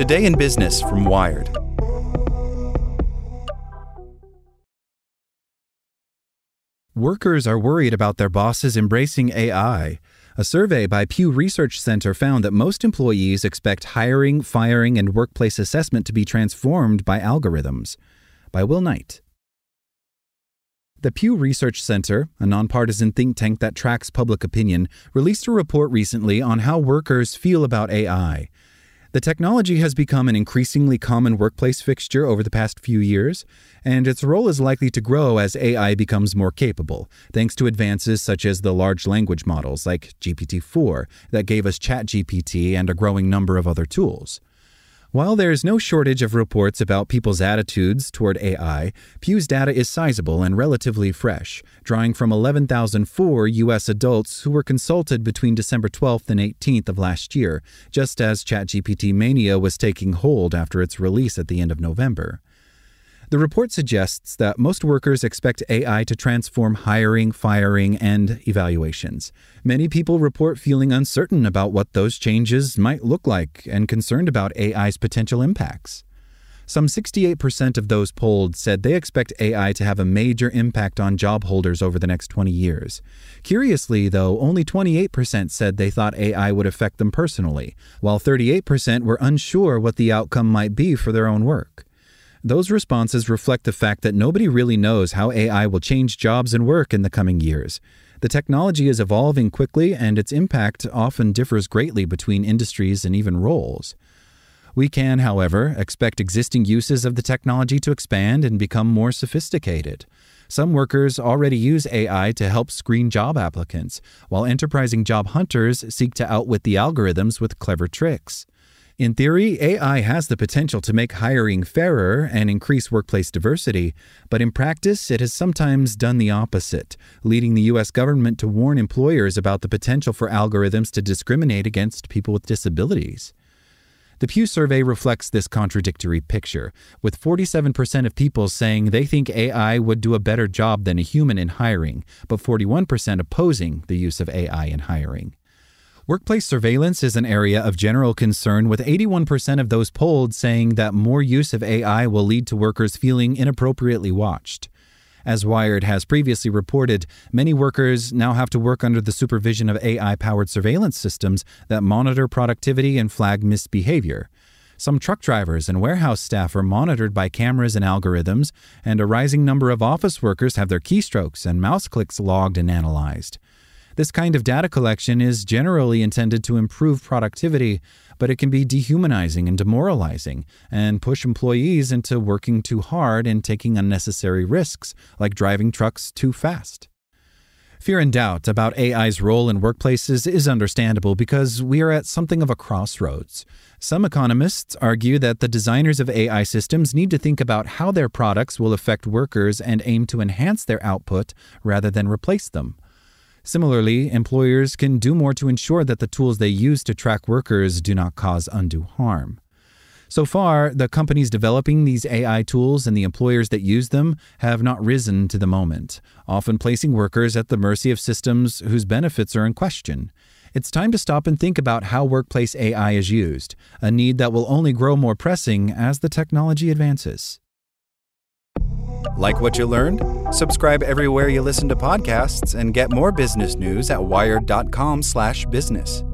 Today in Business from Wired. Workers are worried about their bosses embracing AI. A survey by Pew Research Center found that most employees expect hiring, firing, and workplace assessment to be transformed by algorithms. By Will Knight. The Pew Research Center, a nonpartisan think tank that tracks public opinion, released a report recently on how workers feel about AI. The technology has become an increasingly common workplace fixture over the past few years, and its role is likely to grow as AI becomes more capable, thanks to advances such as the large language models like GPT 4 that gave us ChatGPT and a growing number of other tools. While there is no shortage of reports about people's attitudes toward AI, Pew's data is sizable and relatively fresh, drawing from 11,004 U.S. adults who were consulted between December 12th and 18th of last year, just as ChatGPT mania was taking hold after its release at the end of November. The report suggests that most workers expect AI to transform hiring, firing, and evaluations. Many people report feeling uncertain about what those changes might look like and concerned about AI's potential impacts. Some 68% of those polled said they expect AI to have a major impact on job holders over the next 20 years. Curiously, though, only 28% said they thought AI would affect them personally, while 38% were unsure what the outcome might be for their own work. Those responses reflect the fact that nobody really knows how AI will change jobs and work in the coming years. The technology is evolving quickly, and its impact often differs greatly between industries and even roles. We can, however, expect existing uses of the technology to expand and become more sophisticated. Some workers already use AI to help screen job applicants, while enterprising job hunters seek to outwit the algorithms with clever tricks. In theory, AI has the potential to make hiring fairer and increase workplace diversity, but in practice, it has sometimes done the opposite, leading the U.S. government to warn employers about the potential for algorithms to discriminate against people with disabilities. The Pew survey reflects this contradictory picture, with 47% of people saying they think AI would do a better job than a human in hiring, but 41% opposing the use of AI in hiring. Workplace surveillance is an area of general concern, with 81% of those polled saying that more use of AI will lead to workers feeling inappropriately watched. As Wired has previously reported, many workers now have to work under the supervision of AI powered surveillance systems that monitor productivity and flag misbehavior. Some truck drivers and warehouse staff are monitored by cameras and algorithms, and a rising number of office workers have their keystrokes and mouse clicks logged and analyzed. This kind of data collection is generally intended to improve productivity, but it can be dehumanizing and demoralizing and push employees into working too hard and taking unnecessary risks, like driving trucks too fast. Fear and doubt about AI's role in workplaces is understandable because we are at something of a crossroads. Some economists argue that the designers of AI systems need to think about how their products will affect workers and aim to enhance their output rather than replace them. Similarly, employers can do more to ensure that the tools they use to track workers do not cause undue harm. So far, the companies developing these AI tools and the employers that use them have not risen to the moment, often placing workers at the mercy of systems whose benefits are in question. It's time to stop and think about how workplace AI is used, a need that will only grow more pressing as the technology advances. Like what you learned? Subscribe everywhere you listen to podcasts and get more business news at wired.com/business.